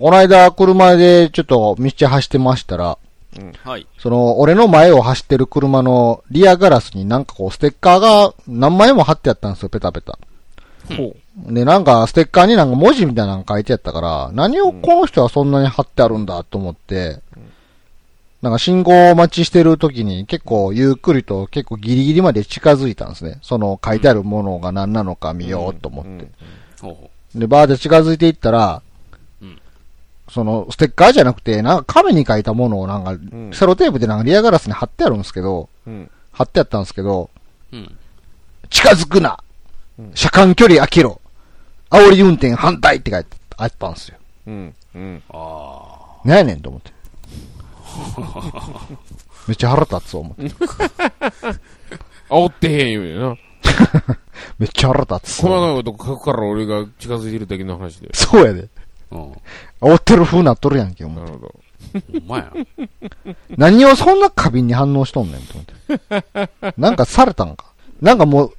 この間車でちょっと道走ってましたら、はい。その、俺の前を走ってる車のリアガラスになんかこう、ステッカーが何枚も貼ってあったんですよ、ペタペタ。ほで、なんか、ステッカーになんか文字みたいなの書いてあったから、何をこの人はそんなに貼ってあるんだと思って、なんか信号待ちしてる時に結構ゆっくりと結構ギリギリまで近づいたんですね。その書いてあるものが何なのか見ようと思って。で、バーで近づいていったら、うんその、ステッカーじゃなくて、なんか紙に書いたものをなんか、んセロテープでなんかリアガラスに貼ってあるんですけど、うん。貼ってあったんですけど、う。うん。近づくな車間距離空けろ煽り運転反対って書いてあったんですよ。うん。うん。あなんやねんと思って。めっちゃ腹立つわ思って。煽ってへん言うよな。めっちゃ腹立つ細わ。かいこと書くから俺が近づいてるだけの話で。そうやで。あ。うん。煽ってる風なっとるやんけ、思って。なるほど。ほんまや。何をそんな過敏に反応しとんねんと思って。なんかされたんか。なんかもう、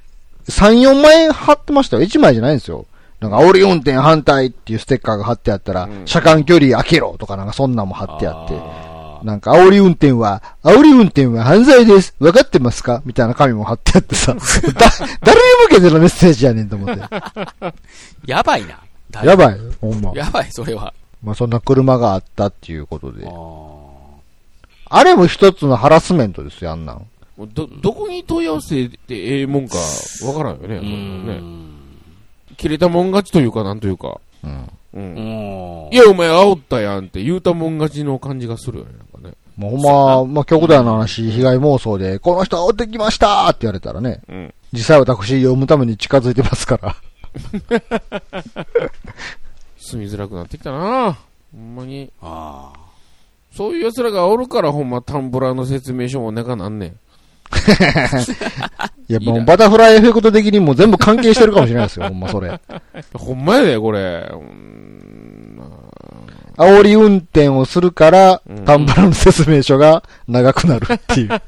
3、4枚貼ってましたよ。1枚じゃないんですよ。なんか、煽り運転反対っていうステッカーが貼ってあったら、ん車間距離開けろとかなんかそんなんも貼ってあって。あなんか、煽り運転は、煽り運転は犯罪です。分かってますか？みたいな紙も貼ってあってさ、だ、誰に向けてのメッセージやねんと思って。ーやばいな。だやばい、ほんま。やばい、それは。まあ、そんな車があったっていうことであ。あれも一つのハラスメントですよ、あんなん。ど、どこに問い合わせてええもんかわからんよね。そんね。ん。切れたもん勝ちというか、なんというか。うん。う。うんん。いや、お前煽ったやんって言うたもん勝ちの感じがするよね。なんかね。もうほんま、まあ、極端な話、被害妄想で、この人煽ってきましたって言われたらね、うん。実際私読むために近づいてますから。住みづらくなってきたなほんまに。あそういう奴らがおるから、ほんま、タンブラーの説明書もなかなんねん。いや、もうバタフライエフェクト的にもう全部関係してるかもしれないですよ、ほんまそれ。ほんまやで、これ。うん煽り運転をするからうん、タンブラの説明書が長くなるっていう。